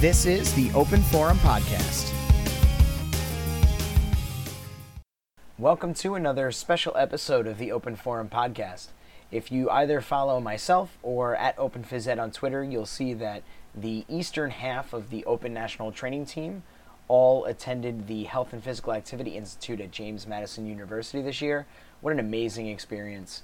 This is the Open Forum Podcast. Welcome to another special episode of the Open Forum Podcast. If you either follow myself or at OpenPhysEd on Twitter, you'll see that the eastern half of the Open National Training Team all attended the Health and Physical Activity Institute at James Madison University this year. What an amazing experience.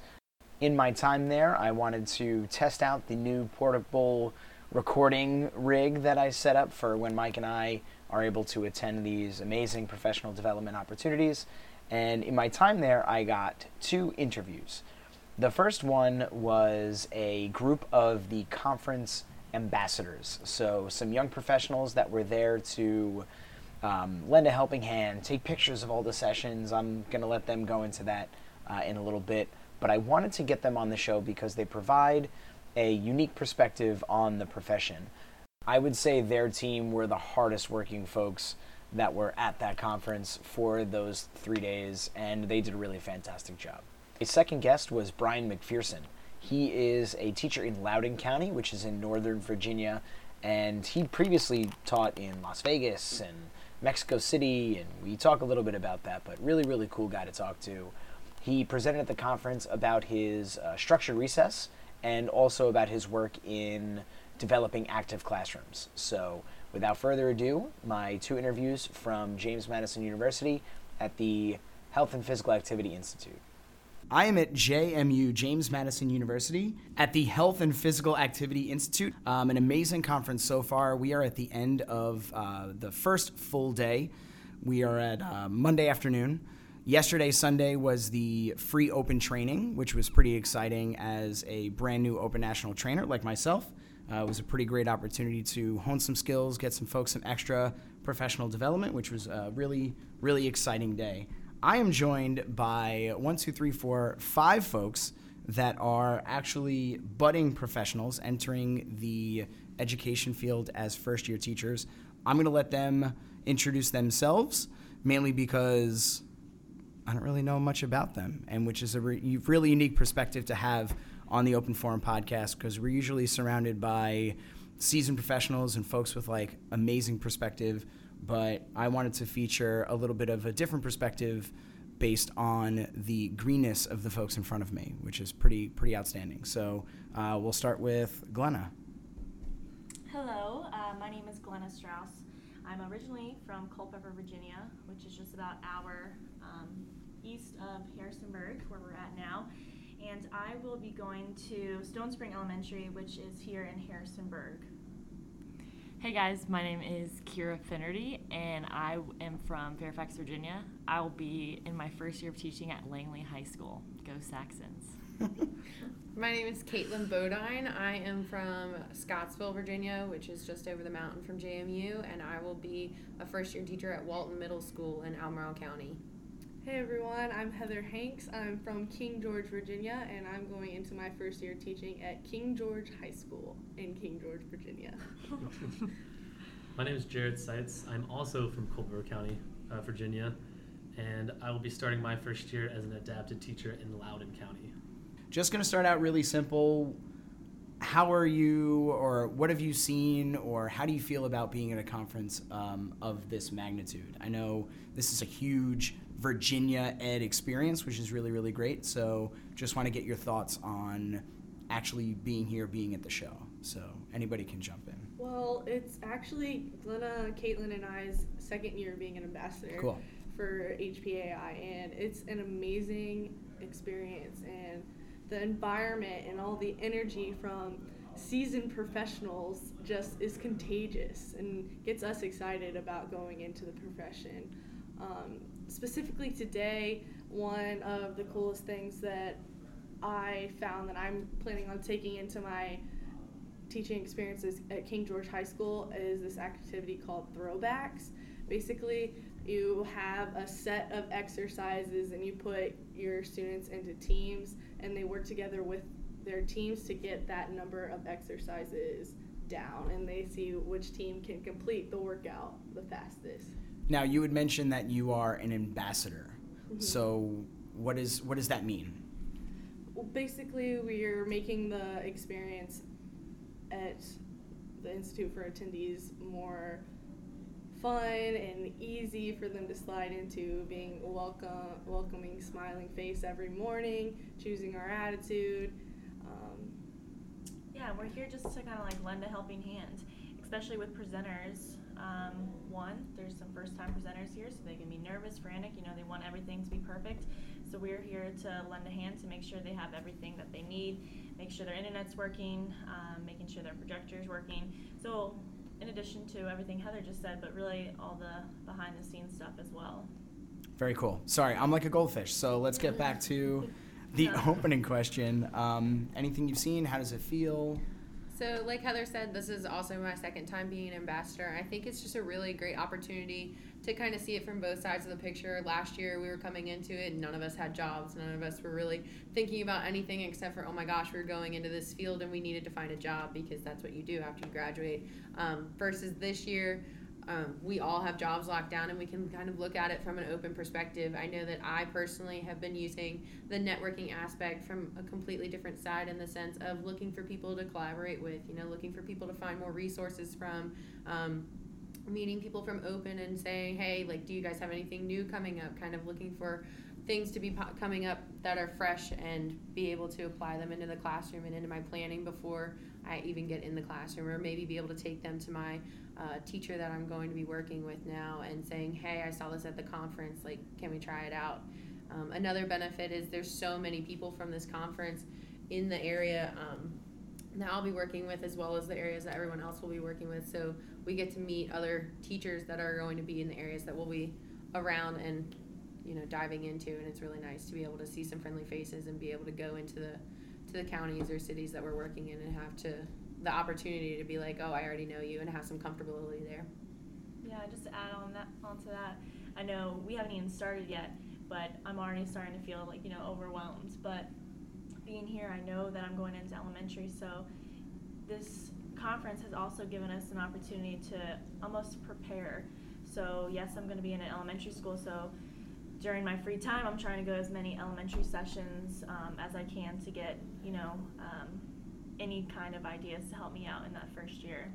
In my time there, I wanted to test out the new portable recording rig that I set up for when Mike and I are able to attend these amazing professional development opportunities. And in my time there, I got two interviews. The first one was a group of the conference ambassadors. So, some young professionals that were there to um, lend a helping hand, take pictures of all the sessions. I'm going to let them go into that uh, in a little bit. But I wanted to get them on the show because they provide a unique perspective on the profession. I would say their team were the hardest working folks that were at that conference for those three days, and they did a really fantastic job. A second guest was Brian McPherson. He is a teacher in Loudoun County, which is in Northern Virginia, and he previously taught in Las Vegas and Mexico City, and we talk a little bit about that, but really, really cool guy to talk to. He presented at the conference about his uh, structured recess and also about his work in developing active classrooms. So, without further ado, my two interviews from James Madison University at the Health and Physical Activity Institute. I am at JMU, James Madison University, at the Health and Physical Activity Institute. Um, an amazing conference so far. We are at the end of uh, the first full day. We are at uh, Monday afternoon. Yesterday, Sunday, was the free open training, which was pretty exciting as a brand new open national trainer like myself. Uh, it was a pretty great opportunity to hone some skills, get some folks some extra professional development, which was a really, really exciting day. I am joined by one, two, three, four, five folks that are actually budding professionals entering the education field as first year teachers. I'm going to let them introduce themselves, mainly because I don't really know much about them, and which is a re- really unique perspective to have on the Open Forum podcast because we're usually surrounded by seasoned professionals and folks with like amazing perspective but I wanted to feature a little bit of a different perspective based on the greenness of the folks in front of me, which is pretty pretty outstanding. So uh, we'll start with Glenna. Hello, uh, my name is Glenna Straus. I'm originally from Culpeper, Virginia, which is just about hour um, east of Harrisonburg, where we're at now. And I will be going to Stone Spring Elementary, which is here in Harrisonburg. Hey guys, my name is Keara Finnerty, and I am from Fairfax, Virginia. I will be in my first year of teaching at Langley High School. Go Saxons! my name is Kaitlyn Bodine. I am from Scottsville, Virginia, which is just over the mountain from JMU, and I will be a first year teacher at Walton Middle School in Albemarle County. Hey everyone, I'm Heather Hanks. I'm from King George, Virginia, and I'm going into my first year teaching at King George High School in King George, Virginia. my name is Jarrett Sites. I'm also from Culpeper County, uh, Virginia, and I will be starting my first year as an adapted teacher in Loudoun County. Just going to start out really simple. How are you, or what have you seen, or how do you feel about being at a conference um, of this magnitude? I know this is a huge Virginia Ed experience, which is really, really great. So just want to get your thoughts on actually being here, being at the show. So anybody can jump in. Well, it's actually Glenna, Kaitlyn, and I's second year being an ambassador cool. for HPAI, and it's an amazing experience. And the environment and all the energy from seasoned professionals just is contagious and gets us excited about going into the profession. Um, specifically today, one of the coolest things that I found that I'm planning on taking into my teaching experiences at King George High School is this activity called throwbacks. Basically, you have a set of exercises and you put your students into teams and they work together with their teams to get that number of exercises down and they see which team can complete the workout the fastest. Now, you had mentioned that you are an ambassador. Mm-hmm. So, what is what does that mean? Well, basically, we're making the experience at the Institute for attendees more fun and easy for them to slide into being welcome, welcoming, smiling face every morning, choosing our attitude. Um, Yeah, we're here just to kind of like lend a helping hand, especially with presenters. Um, one, there's some first time presenters here, so they can be nervous, frantic, you know, they want everything to be perfect. So we're here to lend a hand to make sure they have everything that they need, make sure their internet's working, um, making sure their projector's working. So, in addition to everything Heather just said, but really all the behind the scenes stuff as well. Very cool. Sorry, I'm like a goldfish. So let's get back to the opening question. Um, anything you've seen? How does it feel? So, like Heather said, this is also my second time being an ambassador. I think it's just a really great opportunity to kind of see it from both sides of the picture. Last year, we were coming into it, and none of us had jobs. None of us were really thinking about anything except for, oh my gosh, we are going into this field and we needed to find a job because that's what you do after you graduate. Um, versus this year, um, we all have jobs locked down and we can kind of look at it from an open perspective. I know that I personally have been using the networking aspect from a completely different side in the sense of looking for people to collaborate with, you know, looking for people to find more resources from. Um, meeting people from open and saying hey like do you guys have anything new coming up kind of looking for things to be po- coming up that are fresh and be able to apply them into the classroom and into my planning before i even get in the classroom or maybe be able to take them to my uh, teacher that i'm going to be working with now and saying hey i saw this at the conference like can we try it out um, another benefit is there's so many people from this conference in the area um, that I'll be working with as well as the areas that everyone else will be working with. So we get to meet other teachers that are going to be in the areas that we'll be around and you know diving into and it's really nice to be able to see some friendly faces and be able to go into the to the counties or cities that we're working in and have to the opportunity to be like oh I already know you and have some comfortability there. Yeah, just to add on that onto that, I know we haven't even started yet, but I'm already starting to feel like you know overwhelmed. But being here, I know that I'm going into elementary, so this conference has also given us an opportunity to almost prepare. So yes, I'm going to be in an elementary school, so during my free time, I'm trying to go as many elementary sessions um, as I can to get you know um, any kind of ideas to help me out in that first year.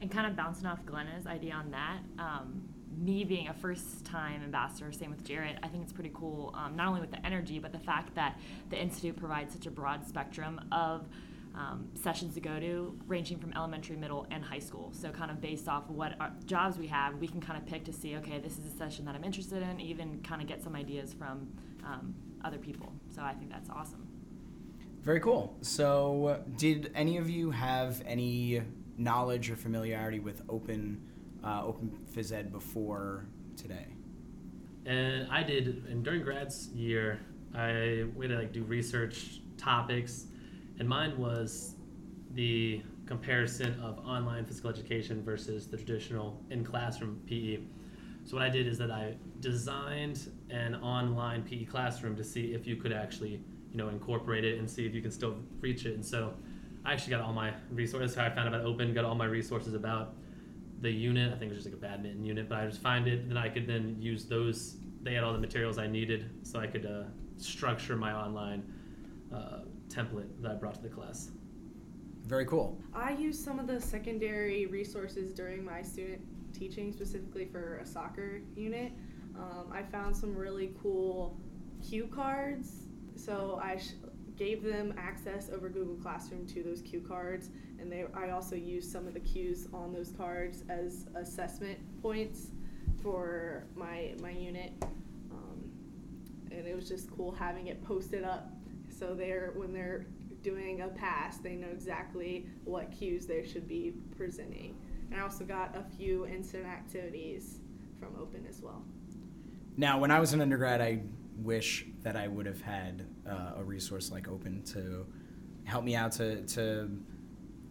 And kind of bouncing off Glenna's idea on that, um, me being a first time ambassador, same with Jarrett, I think it's pretty cool, um, not only with the energy, but the fact that the Institute provides such a broad spectrum of um, sessions to go to, ranging from elementary, middle, and high school. So, kind of based off of what our jobs we have, we can kind of pick to see, okay, this is a session that I'm interested in, even kind of get some ideas from um, other people. So, I think that's awesome. Very cool. So, did any of you have any knowledge or familiarity with Open uh, Open Phys Ed before today? And I did, and during grad year, I we had to like do research topics, and mine was the comparison of online physical education versus the traditional in classroom PE. So what I did is that I designed an online PE classroom to see if you could actually, you know, incorporate it and see if you can still reach it. And so I actually got all my resources. How I found about Open, got all my resources about the unit. I think it was just like a badminton unit, but I just find it. Then I could then use those. They had all the materials I needed, so I could uh, structure my online uh, template that I brought to the class. Very cool. I used some of the secondary resources during my student teaching, specifically for a soccer unit. Um, I found some really cool cue cards, so I sh- gave them access over Google Classroom to those cue cards, and they I also used some of the cues on those cards as assessment points for my my unit. Um, and it was just cool having it posted up, so they're when they're doing a pass, they know exactly what cues they should be presenting. And I also got a few instant activities from Open as well. Now, when I was an undergrad, I wish that I would have had uh, a resource like Open to help me out to, to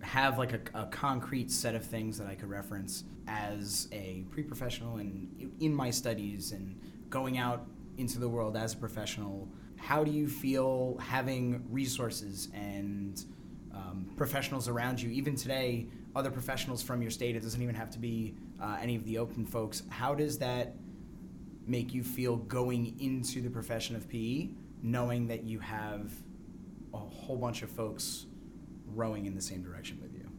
have like a, a concrete set of things that I could reference as a pre-professional and in my studies and going out into the world as a professional. How do you feel having resources and um, professionals around you? Even today, other professionals from your state. It doesn't even have to be uh, any of the open folks. How does that make you feel going into the profession of PE, knowing that you have a whole bunch of folks rowing in the same direction with you?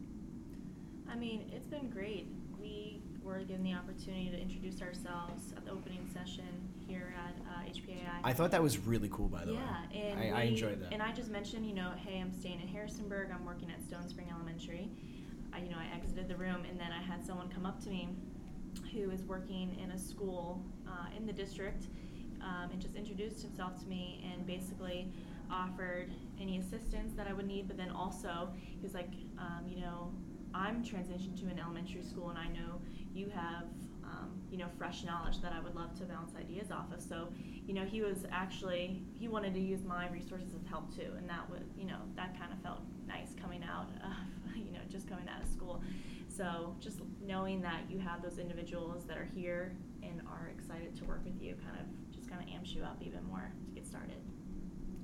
I mean, it's been great. We were given the opportunity to introduce ourselves at the opening session here at uh, HPAI. I thought that was really cool, by the yeah, way. Yeah, and I, I enjoyed that. And I just mentioned, you know, hey, I'm staying in Harrisonburg. I'm working at Stone Spring Elementary. I, you know, I exited the room, and then I had someone come up to me, who is working in a school uh, in the district, um, and just introduced himself to me, and basically offered any assistance that I would need. But then also, he was like, um, you know, I'm transitioning to an elementary school, and I know you have, um, you know, fresh knowledge that I would love to bounce ideas off of. So, you know, he was actually he wanted to use my resources of help too, and that was, you know, that kind of felt nice coming out of, you know, just coming out of school. So, just knowing that you have those individuals that are here and are excited to work with you, kind of kind of amps you up even more to get started.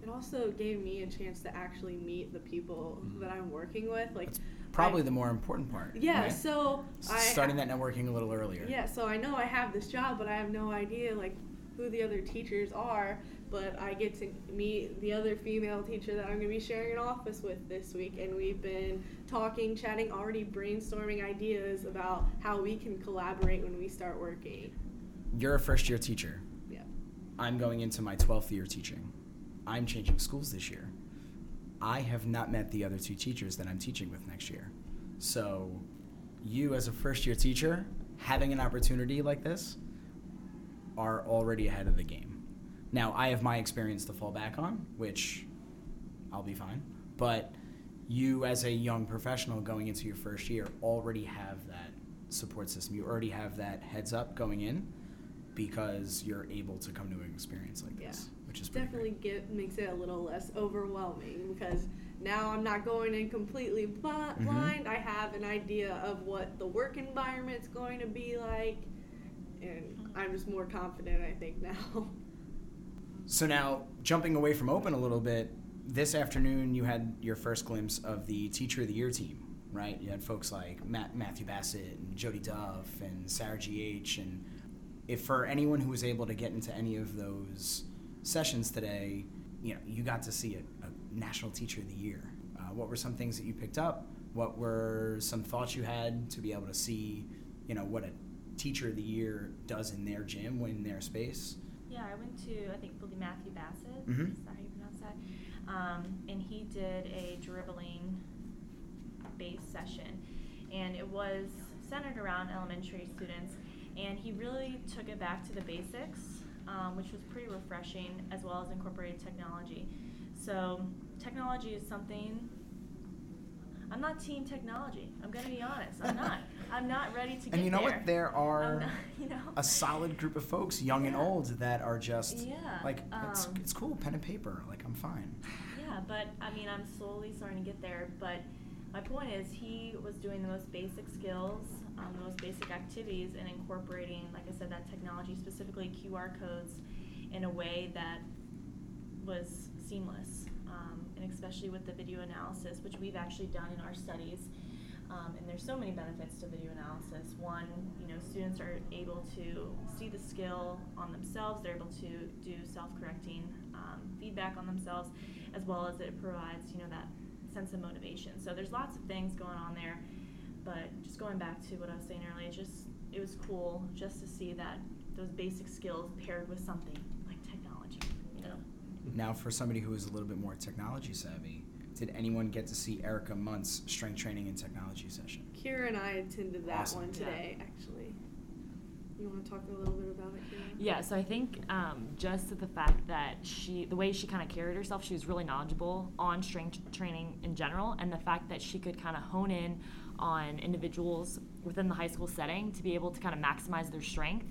It also gave me a chance to actually meet the people Mhm. that I'm working with. Like, That's probably I- the more important part. yeah. right? So I starting that networking a little earlier. Yeah, so I know I have this job, but I have no idea like who the other teachers are. But I get to meet the other female teacher that I'm going to be sharing an office with this week, and we've been talking, chatting, already brainstorming ideas about how we can collaborate when we start working. You're a first year teacher. I'm going into my 12th year teaching. I'm changing schools this year. I have not met the other two teachers that I'm teaching with next year. So, you as a first year teacher, having an opportunity like this, are already ahead of the game. Now, I have my experience to fall back on, which I'll be fine. But you, as a young professional going into your first year, already have that support system. You already have that heads up going in because you're able to come to an experience like this, which is pretty Definitely get makes it a little less overwhelming because now I'm not going in completely bl- Mhm. blind. I have an idea of what the work environment's going to be like, and I'm just more confident. I think now. So now, jumping away from open a little bit, this afternoon you had your first glimpse of the Teacher of the Year team, right? You had folks like Matt, Matthew Bassett and Jody Duff and Sarah G.H. And if for anyone who was able to get into any of those sessions today, you know, you got to see a, a National Teacher of the Year. Uh, what were some things that you picked up? What were some thoughts you had to be able to see, you know, what a Teacher of the Year does in their gym, in their space? Yeah, I went to I think believe Matthew Bassett. Mhm. Is that how you pronounce that? Um, and he did a dribbling based session, and it was centered around elementary students. And he really took it back to the basics, um, which was pretty refreshing, as well as incorporated technology. So technology is something. I'm not team technology. I'm gonna be honest. I'm not. I'm not ready to get And you know there. what? There are not- you know. a solid group of folks, young and old, that are just Yeah, like it's, um, it's cool, pen and paper. Like I'm fine. Yeah, but I mean, I'm slowly starting to get there. But my point is, he was doing the most basic skills, um, the most basic activities, and incorporating, like I said, that technology, specifically QR codes, in a way that was seamless. Um, and especially with the video analysis, which we've actually done in our studies. Um, and there's so many benefits to video analysis. One, you know, students are able to see the skill on themselves. They're able to do self-correcting um, feedback on themselves, as well as it provides, you know, that sense of motivation. So there's lots of things going on there. But just going back to what I was saying earlier, it just it was cool just to see that those basic skills paired with something like technology. You know. Now, for somebody who is a little bit more technology savvy, did anyone get to see Erica Munt's strength training and technology session? Keara and I attended that Awesome. one Yeah. today, actually. You want to talk a little bit about it, Keara? Yeah, so I think um, just the fact that she, the way she kind of carried herself, she was really knowledgeable on strength training in general, and the fact that she could kind of hone in on individuals within the high school setting to be able to kind of maximize their strength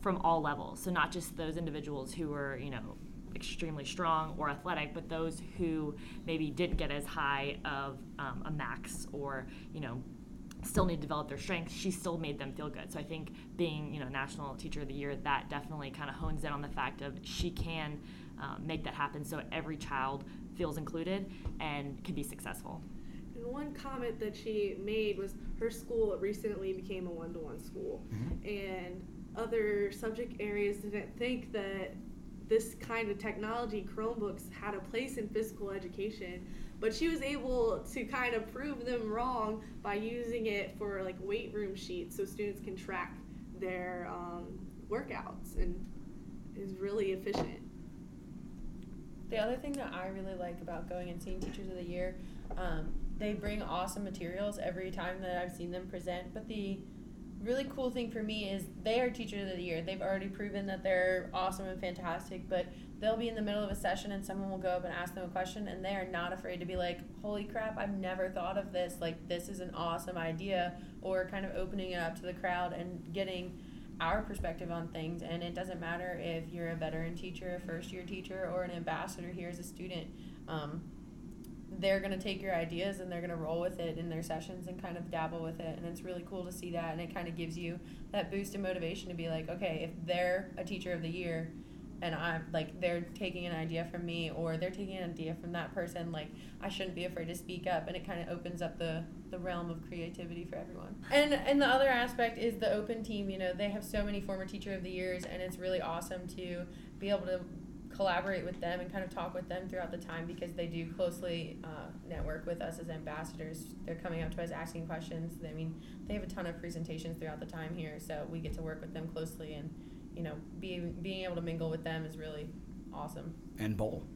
from all levels. So not just those individuals who were, you know, extremely strong or athletic, but those who maybe didn't get as high of um, a max or, you know, still need to develop their strength, she still made them feel good. So I think being, you know, National Teacher of the Year, that definitely kind of hones in on the fact of she can um, make that happen so every child feels included and can be successful. And one comment that she made was her school recently became a one to one school. And other subject areas didn't think that this kind of technology, Chromebooks, had a place in physical education. but she was able to kind of prove them wrong by using it for like weight room sheets so students can track their um, workouts and is really efficient. The other thing that I really like about going and seeing Teachers of the Year, um, they bring awesome materials every time that I've seen them present. But the really cool thing for me is they are teacher of the Year. They've already proven that they're awesome and fantastic, but they'll be in the middle of a session and someone will go up and ask them a question and they are not afraid to be like, holy crap, I've never thought of this. Like, this is an awesome idea. Or kind of opening it up to the crowd and getting our perspective on things. And it doesn't matter if you're a veteran teacher, a first year teacher, or an ambassador here as a student. Um, they're going to take your ideas and they're going to roll with it in their sessions and kind of dabble with it. And it's really cool to see that. And it kind of gives you that boost of motivation to be like, okay, if they're a teacher of the year, and I'm like they're taking an idea from me or they're taking an idea from that person like I shouldn't be afraid to speak up and it kind of opens up the the realm of creativity for everyone. And and the other aspect is the open team, you know, they have so many former teacher of the years and it's really awesome to be able to collaborate with them and kind of talk with them throughout the time because they do closely uh, network with us as ambassadors. They're coming up to us asking questions. I mean, they have a ton of presentations throughout the time here, so we get to work with them closely and you know, being being able to mingle with them is really awesome. And bowl.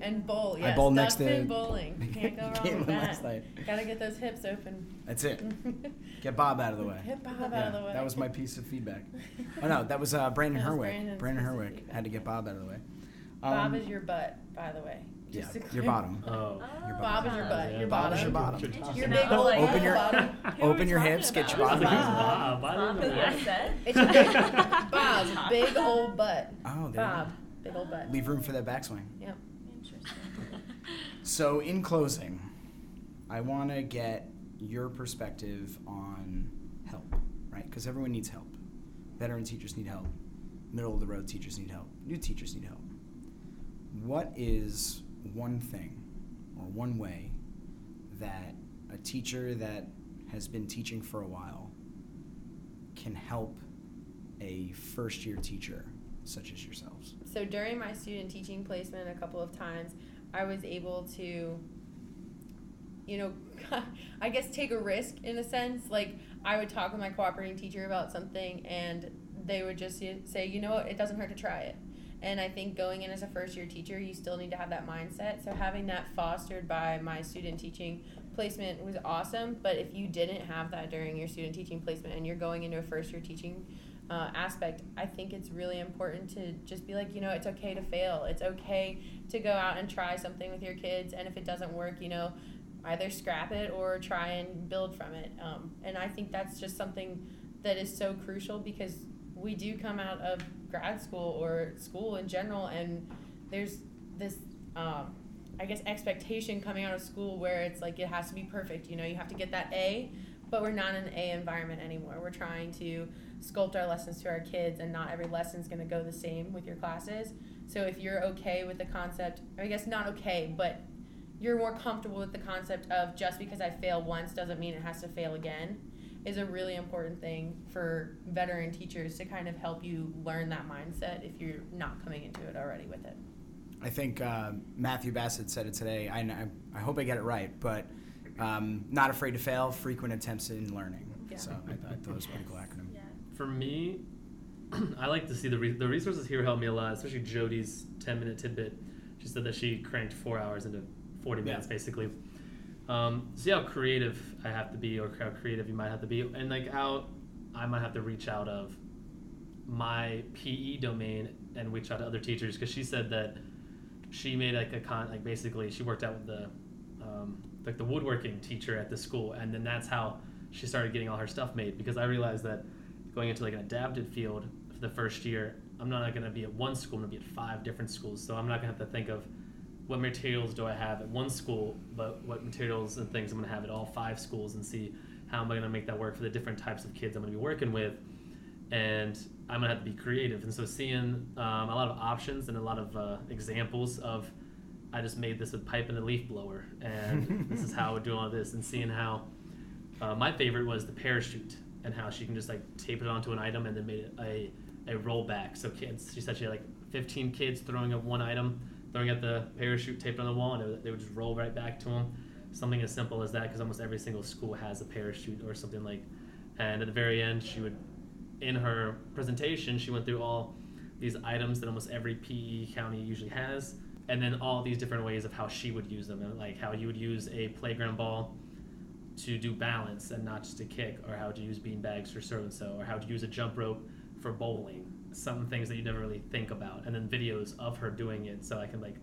And bowl, I yes. bowled next to bowling. Can't go wrong with that. Gotta get those hips open. That's it. Get Bob out of the way. Get Bob Yeah, out of the way. That was my piece of feedback. Oh no, that was uh, Brandon That was Herwick. Brandon's Brandon piece Herwick had to get Bob out of the way. Bob Um, is your butt, by the way. yeah, to your bottom. Oh. Your Bob is your butt. Yeah. Your Bob bottom. is your bottom. Your big old like- Open your- bottom. Open your talking hips, get your bottom Who's out. Bob? I don't know. Something I said? It's your Bob's big old butt. Oh, there. Bob, big old butt. Leave room for that backswing. Yep. So, in closing, I want to get your perspective on help, right? Because everyone needs help. Veteran teachers need help. Middle of the road teachers need help. New teachers need help. What is one thing or one way that a teacher that has been teaching for a while can help a first year teacher such as yourselves? So during my student teaching placement, a couple of times, I was able to, you know, I guess take a risk in a sense. Like I would talk with my cooperating teacher about something, and they would just say, you know what, it doesn't hurt to try it. And I think going in as a first year teacher, you still need to have that mindset. So having that fostered by my student teaching placement was awesome. But if you didn't have that during your student teaching placement and you're going into a first year teaching uh, aspect, I think it's really important to just be like, you know, it's okay to fail. It's okay to go out and try something with your kids. And if it doesn't work, you know, either scrap it or try and build from it. Um, and I think that's just something that is so crucial because we do come out of grad school or school in general, and there's this. Um, I guess expectation coming out of school where it's like it has to be perfect. You know, you have to get that A, but we're not in an A environment anymore. We're trying to sculpt our lessons to our kids, and not every lesson's going to go the same with your classes. So if you're okay with the concept, I guess not okay, but you're more comfortable with the concept of just because I fail once doesn't mean it has to fail again, is a really important thing for veteran teachers to kind of help you learn that mindset if you're not coming into it already with it. I think uh, Matthew Bassett said it today. I, I, hope I get it right, but um, not afraid to fail, frequent attempts in learning. Yeah. So I, I thought it was pretty cool acronym. For me, I like to see the re- the resources here help me a lot, especially Jody's ten minute tidbit. She said that she cranked four hours into forty minutes, Yeah. basically. Um, see how creative I have to be, or how creative you might have to be, and like how I might have to reach out of my PE domain and reach out to other teachers because she said that she made like a con like basically she worked out with the um, like the woodworking teacher at the school and then that's how she started getting all her stuff made because I realized that going into like an adapted field for the first year I'm not going to be at one school I'm going to be at five different schools. So I'm not going to have to think of what materials do I have at one school but what materials and things I'm going to have at all five schools and see how am I going to make that work for the different types of kids I'm going to be working with. And I'm gonna have to be creative. And so seeing um, a lot of options and a lot of uh, examples of, I just made this with pipe and a leaf blower, and this is how I would do all this, and seeing how uh, my favorite was the parachute and how she can just like tape it onto an item and then made it a a rollback. So kids, she said she had like 15 kids throwing up one item, throwing at the parachute taped on the wall, and it they would just roll right back to them. Something as simple as that, because almost every single school has a parachute or something like. And at the very end, she would, in her presentation, she went through all these items that almost every PE county usually has, and then all these different ways of how she would use them, and like how you would use a playground ball to do balance and not just to kick, or how to use bean bags for so and so, or how to use a jump rope for bowling. Some things that you never really think about, and then videos of her doing it, so I can like,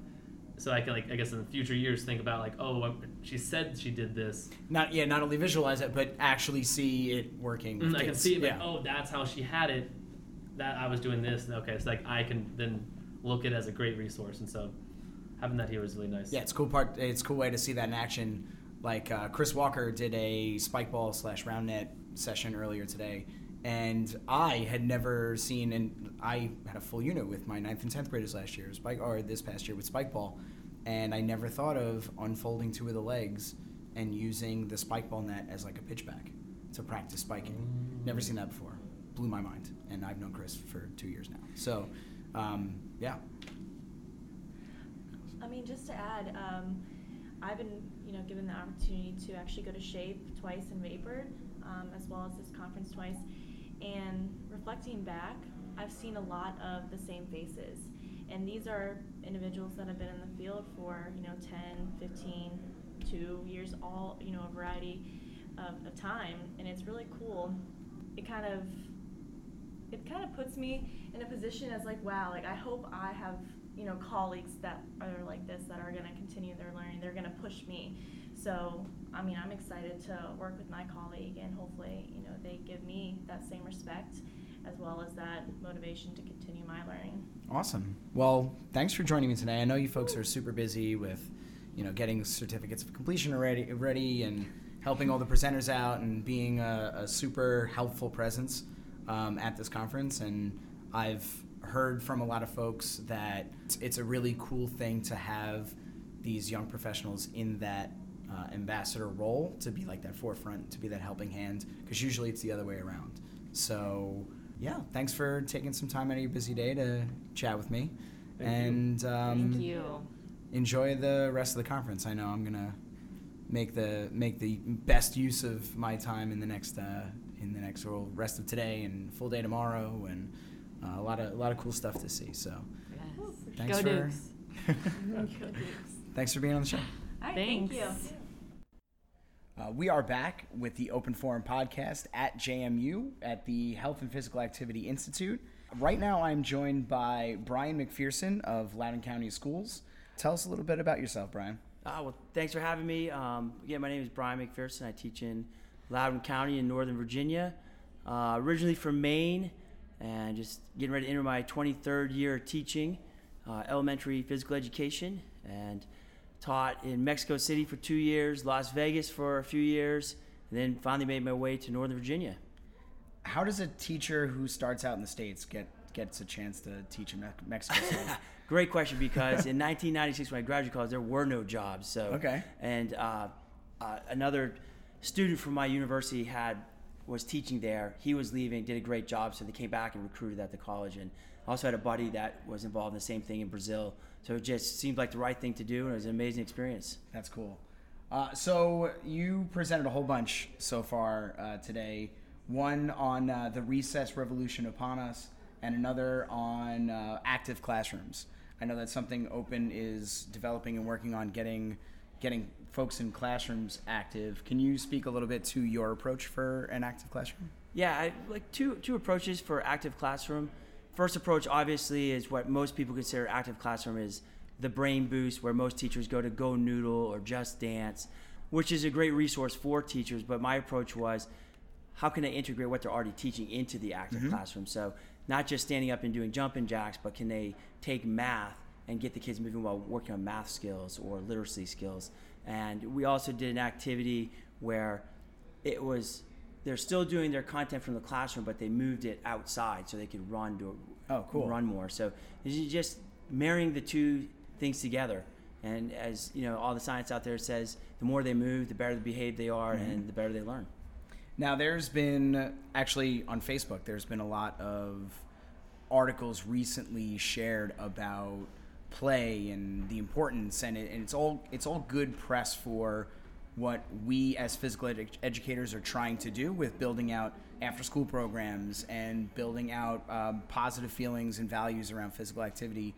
so I can like I guess in future years think about like, oh, um, she said she did this. Not yeah, not only visualize it, but actually see it working. Mm, I can see it, like, oh, that's how she had it. That I was doing this, and okay, so like I can then look at it as a great resource, and so having that here was really nice. Yeah, it's cool part. It's a cool way to see that in action. Like uh, Chris Walker did a spike ball slash round net session earlier today, and I had never seen. And I had a full unit with my ninth and tenth graders last year, spike or this past year with spike ball, and I never thought of unfolding two of the legs and using the spike ball net as like a pitchback to practice spiking. Never seen that before. Blew my mind, and I've known Chris for two years now. So, um, yeah, I mean, just to add, um, I've been, you know, given the opportunity to actually go to Shape twice in Vapor, um, as well as this conference twice. And reflecting back, I've seen a lot of the same faces. And these are individuals that have been in the field for, you know, 10, 15, two years, all, you know, a variety of, of time. And it's really cool. It kind of it kind of puts me in a position as like wow like i hope i have you know colleagues that are like this that are going to continue their learning they're going to push me so i mean i'm excited to work with my colleague and hopefully you know they give me that same respect as well as that motivation to continue my learning Awesome. Well, thanks for joining me today. I know you folks are super busy with, you know, getting certificates of completion already, ready and helping all the presenters out and being a, a super helpful presence um, at this conference. And I've heard from a lot of folks that it's, it's a really cool thing to have these young professionals in that uh, ambassador role to be like that forefront, to be that helping hand, because usually it's the other way around. So, yeah, thanks for taking some time out of your busy day to chat with me. Thank you. and um, Thank you. enjoy the rest of the conference. I know I'm gonna make the make the best use of my time in the next uh, in the next well, rest of today and full day tomorrow, and uh, a lot of a lot of cool stuff to see. So, Yes. thanks Go for Dukes. thanks for being on the show. all right thank you Uh, we are back with the Open Forum podcast at JMU at the Health and Physical Activity Institute. Right now, I'm joined by Brian McPherson of Loudoun County Schools. Tell us a little bit about yourself, Brian. Uh, well, thanks for having me. Um, again, my name is Brian McPherson. I teach in Loudoun County in Northern Virginia. Uh, originally from Maine, and just getting ready to enter my 23rd year of teaching uh, elementary physical education, and taught in Mexico City for two years, Las Vegas for a few years, and then finally made my way to Northern Virginia. How does a teacher who starts out in the states get gets a chance to teach in Mexico City? Great question because in 1996 when I graduated college there were no jobs. So Okay. and uh, uh, another student from my university had was teaching there. He was leaving, did a great job, so they came back and recruited at the college. And I also had a buddy that was involved in the same thing in Brazil. So it just seemed like the right thing to do, and it was an amazing experience. That's cool. Uh, so you presented a whole bunch so far uh, today. One on uh, the recess revolution upon us, and another on uh, active classrooms. I know that's something Open is developing and working on getting getting folks in classrooms active. Can you speak a little bit to your approach for an active classroom? Yeah, I like two two approaches for active classroom. First approach obviously is what most people consider active classroom is the brain boost where most teachers go to Go Noodle or Just Dance, which is a great resource for teachers, but my approach was how can I integrate what they're already teaching into the active mm-hmm. classroom? So not just standing up and doing jumping jacks, but can they take math and get the kids moving while working on math skills or literacy skills? And we also did an activity where it was they're still doing their content from the classroom, but they moved it outside so they could run to Oh, cool. run more. So this is just marrying the two things together. And as you know, all the science out there says, the more they move, the better the behaved they are, mm-hmm. and the better they learn. Now, there's been actually on Facebook, there's been a lot of articles recently shared about play and the importance, and, it, and it's all it's all good press for what we as physical edu- educators are trying to do with building out after school programs and building out um, positive feelings and values around physical activity,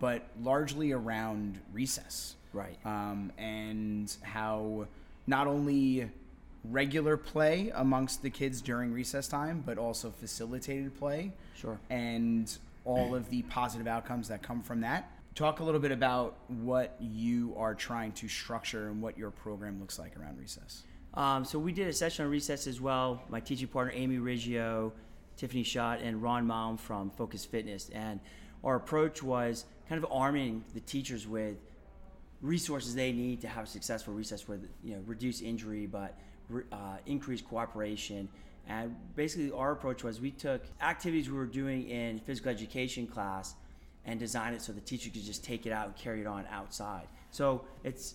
but largely around recess. Right. Um, and how not only regular play amongst the kids during recess time, but also facilitated play Sure. and all of the positive outcomes that come from that. Talk a little bit about what you are trying to structure and what your program looks like around recess. Um, so we did a session on recess as well. My teaching partner Amy Riggio, Tiffany Schott, and Ron Malm from Focus Fitness, and our approach was kind of arming the teachers with resources they need to have a successful recess, with you know reduce injury, but uh, increase cooperation. And basically, our approach was we took activities we were doing in physical education class and design it so the teacher could just take it out and carry it on outside. So it's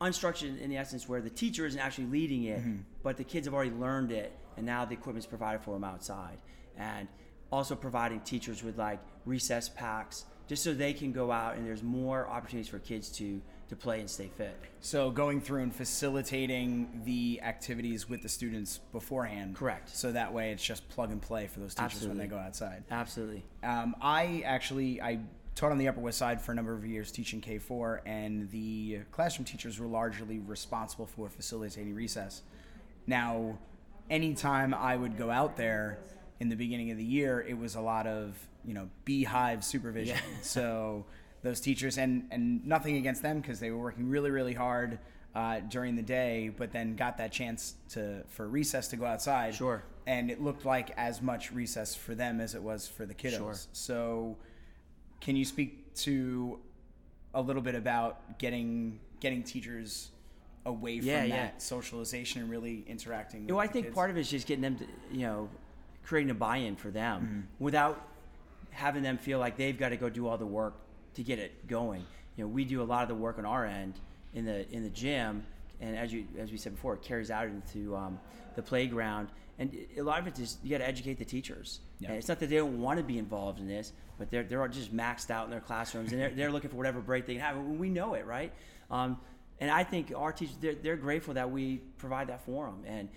unstructured in the essence where the teacher isn't actually leading it, mm-hmm. but the kids have already learned it, and now the equipment's provided for them outside. And also providing teachers with like recess packs, just so they can go out and there's more opportunities for kids to to play and stay fit. So going through and facilitating the activities with the students beforehand. Correct. So that way it's just plug and play for those teachers when they go outside. Absolutely. Um, I actually I taught on the Upper West Side for a number of years, teaching K four, and the classroom teachers were largely responsible for facilitating recess. Now, anytime I would go out there in the beginning of the year, it was a lot of you know beehive supervision. so those teachers and and nothing against them because they were working really really hard. Uh, during the day, but then got that chance to for recess to go outside. Sure. And it looked like as much recess for them as it was for the kiddos. Sure. So, can you speak to a little bit about getting getting teachers away from Yeah, that socialization and really interacting? Well, I think kids? part of it is just getting them to, you know, creating a buy-in for them Mm-hmm. without having them feel like they've got to go do all the work to get it going. You know, we do a lot of the work on our end in the in the gym, and as you as we said before, it carries out into um, the playground. And a lot of it is you got to educate the teachers. Yeah. And it's not that they don't want to be involved in this, but they're they're just maxed out in their classrooms and they're, they're looking for whatever break they can have. And we know it, right? Um, and I think our teachers they're, they're grateful that we provide that for them. And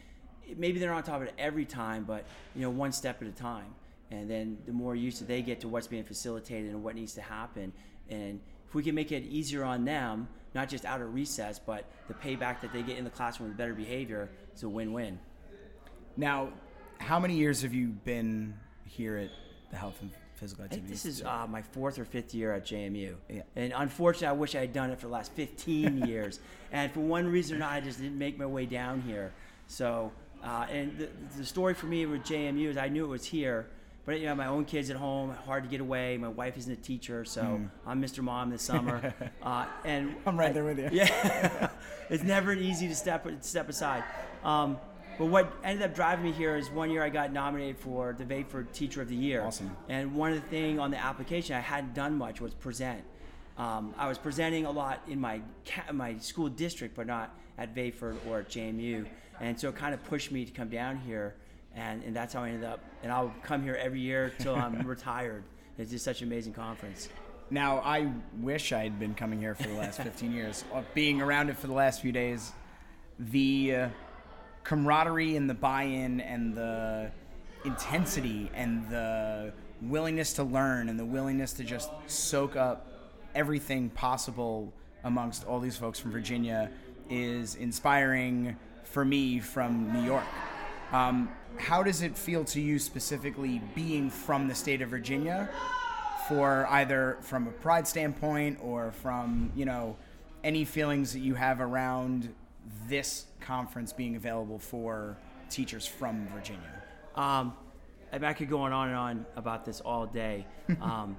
maybe they're on top of it every time, but you know, one step at a time. And then the more used to they get to what's being facilitated and what needs to happen, and if we can make it easier on them, not just out of recess, but the payback that they get in the classroom with better behavior, it's a win-win. Now, how many years have you been here at the Health and Physical Activities? this is uh, my fourth or fifth year at JMU. Yeah. And unfortunately, I wish I had done it for the last 15 years. And for one reason or not, I just didn't make my way down here. So, uh, and the, the story for me with JMU is I knew it was here, but you know, my own kids at home, hard to get away. My wife isn't a teacher, so I'm Mr. Mom this summer. uh, and. I'm right I- there with you. Yeah, it's never easy to step step aside. Um, but what ended up driving me here is one year I got nominated for the Vapor Teacher of the Year. Awesome. And one of the thing on the application I hadn't done much was present. Um, I was presenting a lot in my ca- my school district, but not at Vapor or at JMU. And so it kind of pushed me to come down here, and, and that's how I ended up. And I'll come here every year till I'm retired. It's just such an amazing conference. Now, I wish I had been coming here for the last 15 years. Being around it for the last few days, the uh, camaraderie and the buy-in and the intensity and the willingness to learn and the willingness to just soak up everything possible amongst all these folks from Virginia is inspiring for me from New York. Um, how does it feel to you specifically being from the state of Virginia for either from a pride standpoint or from, you know, any feelings that you have around this conference being available for teachers from Virginia? Um, I, could go on and on about this all day. Um,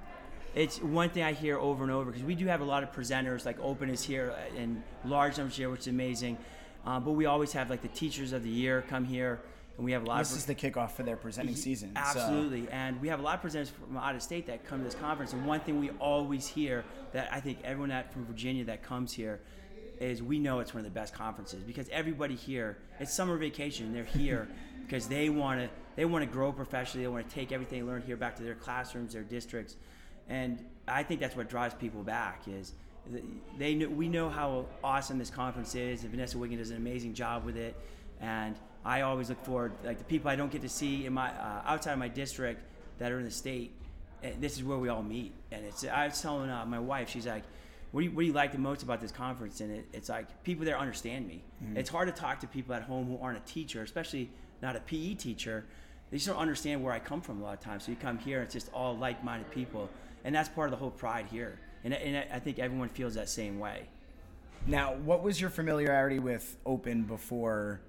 it's one thing I hear over and over because we do have a lot of presenters, like Open is here and large numbers here, which is amazing. Um, but we always have like the Teachers of the Year come here, and we have a lot of This of is the kickoff for their presenting season. so- Absolutely, and we have a lot of presenters from out of state that come to this conference. And one thing we always hear that I think everyone that from Virginia that comes here is we know it's one of the best conferences because everybody here it's summer vacation. They're here because they want to they want to grow professionally. They want to take everything they learned here back to their classrooms, their districts, and I think that's what drives people back is they know, we know how awesome this conference is, and Vanessa Wiggin does an amazing job with it, and I always look forward like the people I don't get to see in my uh, outside of my district that are in the state. And this is where we all meet, and it's I was telling uh, my wife, she's like, what do, you, what do you like the most about this conference? And it, it's like people there understand me. Mm-hmm. It's hard to talk to people at home who aren't a teacher, especially not a PE teacher. They just don't understand where I come from a lot of times. So you come here, it's just all like-minded people, and that's part of the whole pride here. And, and I think everyone feels that same way. Now, what was your familiarity with Open before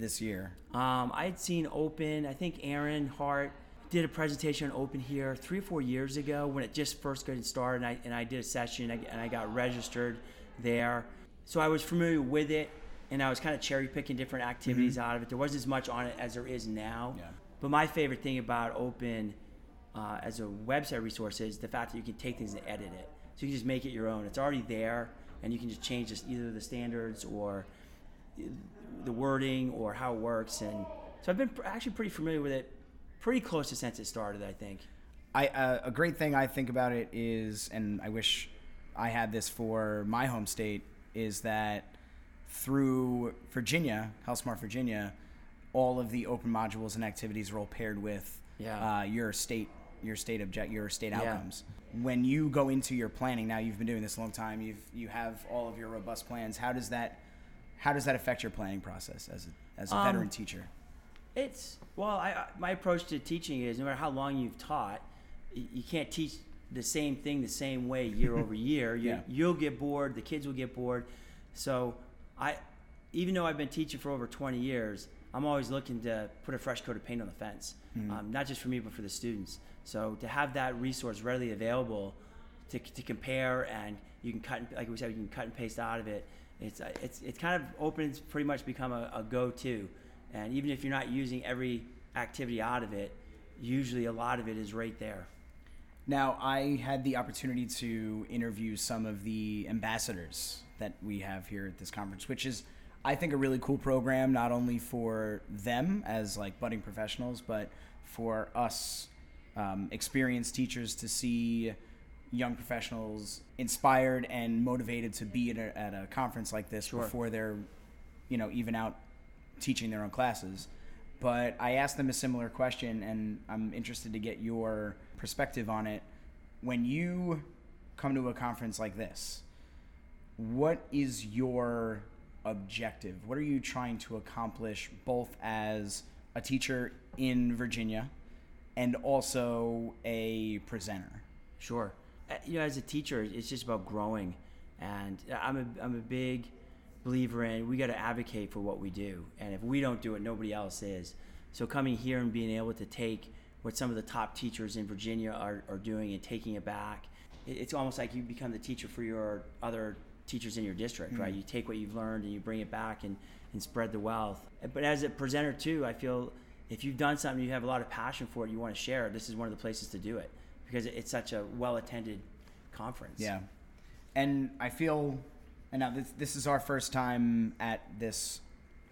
this year? Um, I had seen Open. I think Aaron Hart did a presentation on Open here three or four years ago when it just first got started, and I, and I did a session and I got registered there. So I was familiar with it, and I was kind of cherry picking different activities mm-hmm. out of it. There wasn't as much on it as there is now. Yeah. But my favorite thing about Open uh, as a website resource is the fact that you can take things and edit it. So you can just make it your own. It's already there, and you can just change just either the standards or the wording or how it works. And so I've been actually pretty familiar with it pretty close to since it started, I think. I uh, a great thing I think about it is, and I wish I had this for my home state, is that through Virginia, HealthSmart Virginia, all of the open modules and activities are all paired with yeah. uh, your state your state object your state outcomes. Yeah. When you go into your planning, now you've been doing this a long time. You've you have all of your robust plans. How does that how does that affect your planning process as a, as a um, veteran teacher? It's well, I, my approach to teaching is no matter how long you've taught, you can't teach the same thing the same way year over year. You, yeah. You'll get bored. The kids will get bored. So I, even though I've been teaching for over 20 years, I'm always looking to put a fresh coat of paint on the fence, mm-hmm. um, not just for me but for the students. So to have that resource readily available to, to compare and you can cut, like we said, you can cut and paste out of it. It's it's it's kind of open. It's pretty much become a, a go-to. And even if you're not using every activity out of it, usually a lot of it is right there. Now, I had the opportunity to interview some of the ambassadors that we have here at this conference, which is, I think, a really cool program, not only for them as like budding professionals, but for us um, experienced teachers to see young professionals inspired and motivated to be at a, at a conference like this sure. before they're, you know, even out teaching their own classes. But I asked them a similar question, and I'm interested to get your perspective on it. When you come to a conference like this, what is your objective? What are you trying to accomplish both as a teacher in Virginia and also a presenter? Sure. Uh, you know, as a teacher, it's just about growing. And I'm a, I'm a big believer in we got to advocate for what we do. And if we don't do it nobody else is. So coming here and being able to take what some of the top teachers in virginia are, are doing and taking it back it's almost like you become the teacher for your other teachers in your district mm-hmm. right you take what you've learned and you bring it back and, and spread the wealth. But as a presenter too i feel if you've done something you have a lot of passion for it you want to share it this is one of the places to do it because it's such a well attended conference yeah and i feel and now this, this is our first time at this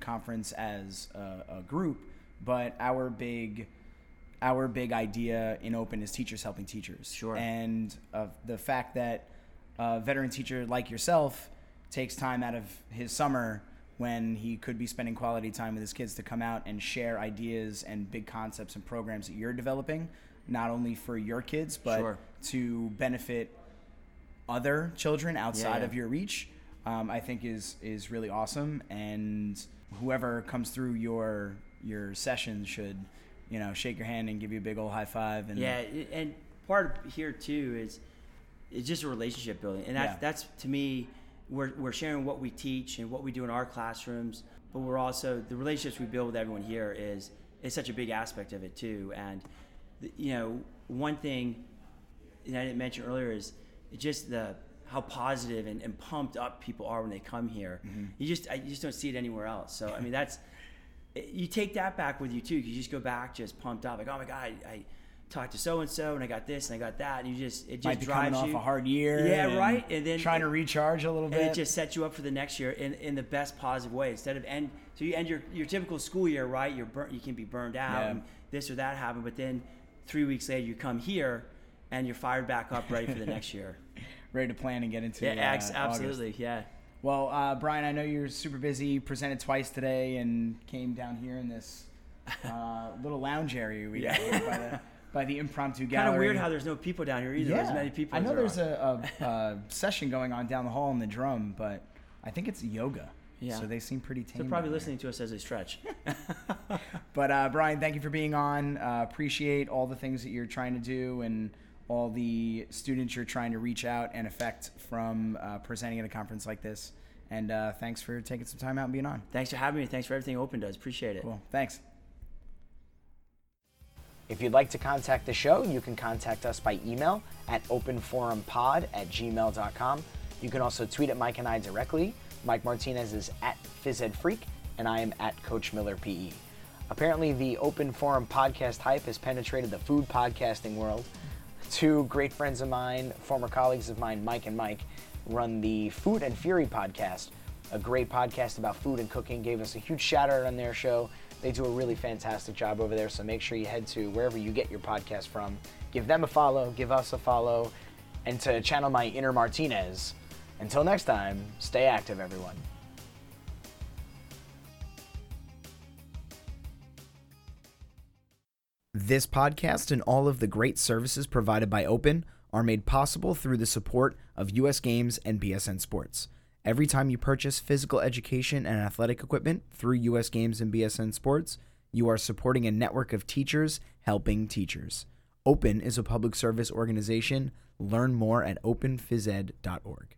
conference as a, a group, but our big our big idea in open is teachers helping teachers. Sure. And uh, the fact that a veteran teacher like yourself takes time out of his summer when he could be spending quality time with his kids to come out and share ideas and big concepts and programs that you're developing, not only for your kids, but sure. to benefit other children outside yeah, yeah. of your reach um, I think is is really awesome. And whoever comes through your your session should, you know, shake your hand and give you a big old high five. And yeah, and part of here too is it's just a relationship building, and that's yeah. that's to me. We're, we're sharing what we teach and what we do in our classrooms, but we're also the relationships we build with everyone here is is such a big aspect of it too. And you know, one thing that I didn't mention earlier is just the how positive and, and pumped up people are when they come here. Mm-hmm. You just I, you just don't see it anywhere else. So I mean that's you take that back with you too. You just go back just pumped up like oh my god I, I talked to so and so and I got this and I got that and you just it just Might be drives coming you off a hard year. Yeah, right. And then trying to recharge a little bit. And it just sets you up for the next year in, in the best positive way. Instead of end so you end your, your typical school year right. You're burnt. You can be burned out. Yeah. And this or that happened, but then three weeks later you come here and you're fired back up, ready for the next year. Ready to plan and get into Yeah, uh, ex- August. absolutely. Yeah. Well, uh, Brian, I know you're super busy. Presented twice today and came down here in this uh, little lounge area we got here by the, by the impromptu gallery. Kind of weird how there's no people down here either. As many people. I know there there's a, a, a session going on down the hall in the drum, but I think it's yoga. Yeah. So they seem pretty tame. They're probably down there. listening to us as they stretch. But uh, Brian, thank you for being on. Uh, appreciate all the things that you're trying to do and all the students you're trying to reach out and affect from uh, presenting at a conference like this. And uh, thanks for taking some time out and being on. Thanks for having me. Thanks for everything Open does. Appreciate it. Cool. Thanks. If you'd like to contact the show, you can contact us by email at openforumpod at gmail.com. You can also tweet at Mike and I directly. Mike Martinez is at PhysEdFreak, and I am at Coach Miller PE. Apparently, the Open Forum podcast hype has penetrated the food podcasting world. Two great friends of mine, former colleagues of mine, Mike and Mike, run the Food and Fury podcast, a great podcast about food and cooking. Gave us a huge shout out on their show. They do a really fantastic job over there, so make sure you head to wherever you get your podcast from. Give them a follow, give us a follow, and to channel my inner Martinez. Until next time, stay active, everyone. This podcast and all of the great services provided by Open are made possible through the support of US Games and BSN Sports. Every time you purchase physical education and athletic equipment through US Games and BSN Sports, you are supporting a network of teachers helping teachers. Open is a public service organization. Learn more at openphysed.org.